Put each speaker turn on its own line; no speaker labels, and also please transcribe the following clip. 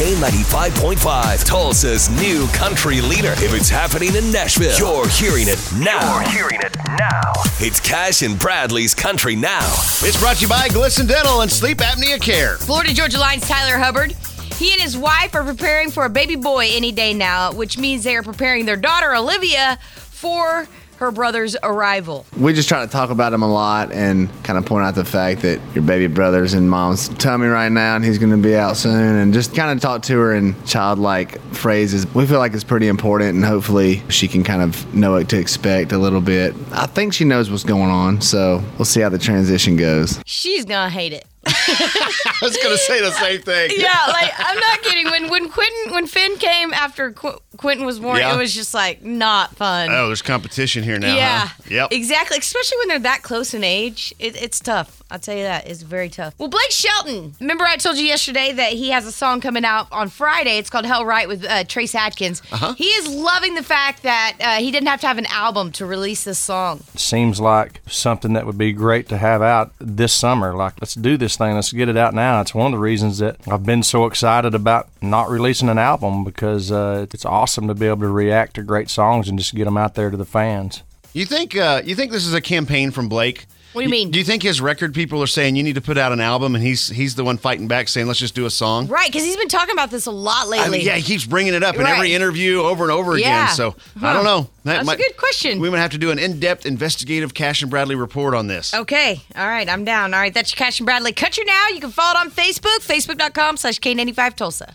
K95.5, Tulsa's new country leader. If it's happening in Nashville, you're hearing it now. You're hearing it now. It's Cash and Bradley's Country Now.
It's brought to you by Glisten Dental and Sleep Apnea Care.
Florida Georgia Line's Tyler Hubbard. He and his wife are preparing for a baby boy any day now, which means they are preparing their daughter Olivia for her brother's arrival.
We just try to talk about him a lot and kind of point out the fact that your baby brother's in mom's tummy right now and he's going to be out soon and just kind of talk to her in childlike phrases. We feel like it's pretty important and hopefully she can kind of know what to expect a little bit. I think she knows what's going on, so we'll see how the transition goes.
She's gonna hate it.
I was going to say the same thing.
Yeah, like I'm not kidding. When when Quentin when Finn came after Qu- Quentin was born,
Yeah.
it was just like not fun.
Oh, there's competition here now.
yeah,
Huh? Yep.
exactly. Especially when they're that close in age, it, it's tough. I'll tell you that it's very tough. Well, Blake Shelton. Remember, I told you yesterday that he has a song coming out on Friday. It's called "Hell Right" with uh, Trace Adkins.
Uh-huh.
He is loving the fact that uh, he didn't have to have an album to release this song.
seems like something that would be great to have out this summer. Like, let's do this thing. Let's get it out now. It's one of the reasons that I've been so excited about not releasing an album because uh, it's awesome to be able to react to great songs and just get them out there to the fans.
You think uh, you think this is a campaign from Blake?
What do you mean?
Do you think his record people are saying you need to put out an album, and he's he's the one fighting back, saying let's just do a song?
Right, because he's been talking about this a lot lately.
I mean, yeah, he keeps bringing it up in
Right.
every interview over and over
Yeah.
again. So I don't know.
That's a good question.
We might have to do an in-depth investigative Cash and Bradley report on this.
Okay. All right. I'm down. All right. That's your Cash and Bradley Country Now. You can follow it on Facebook, facebook.com slash K95 Tulsa.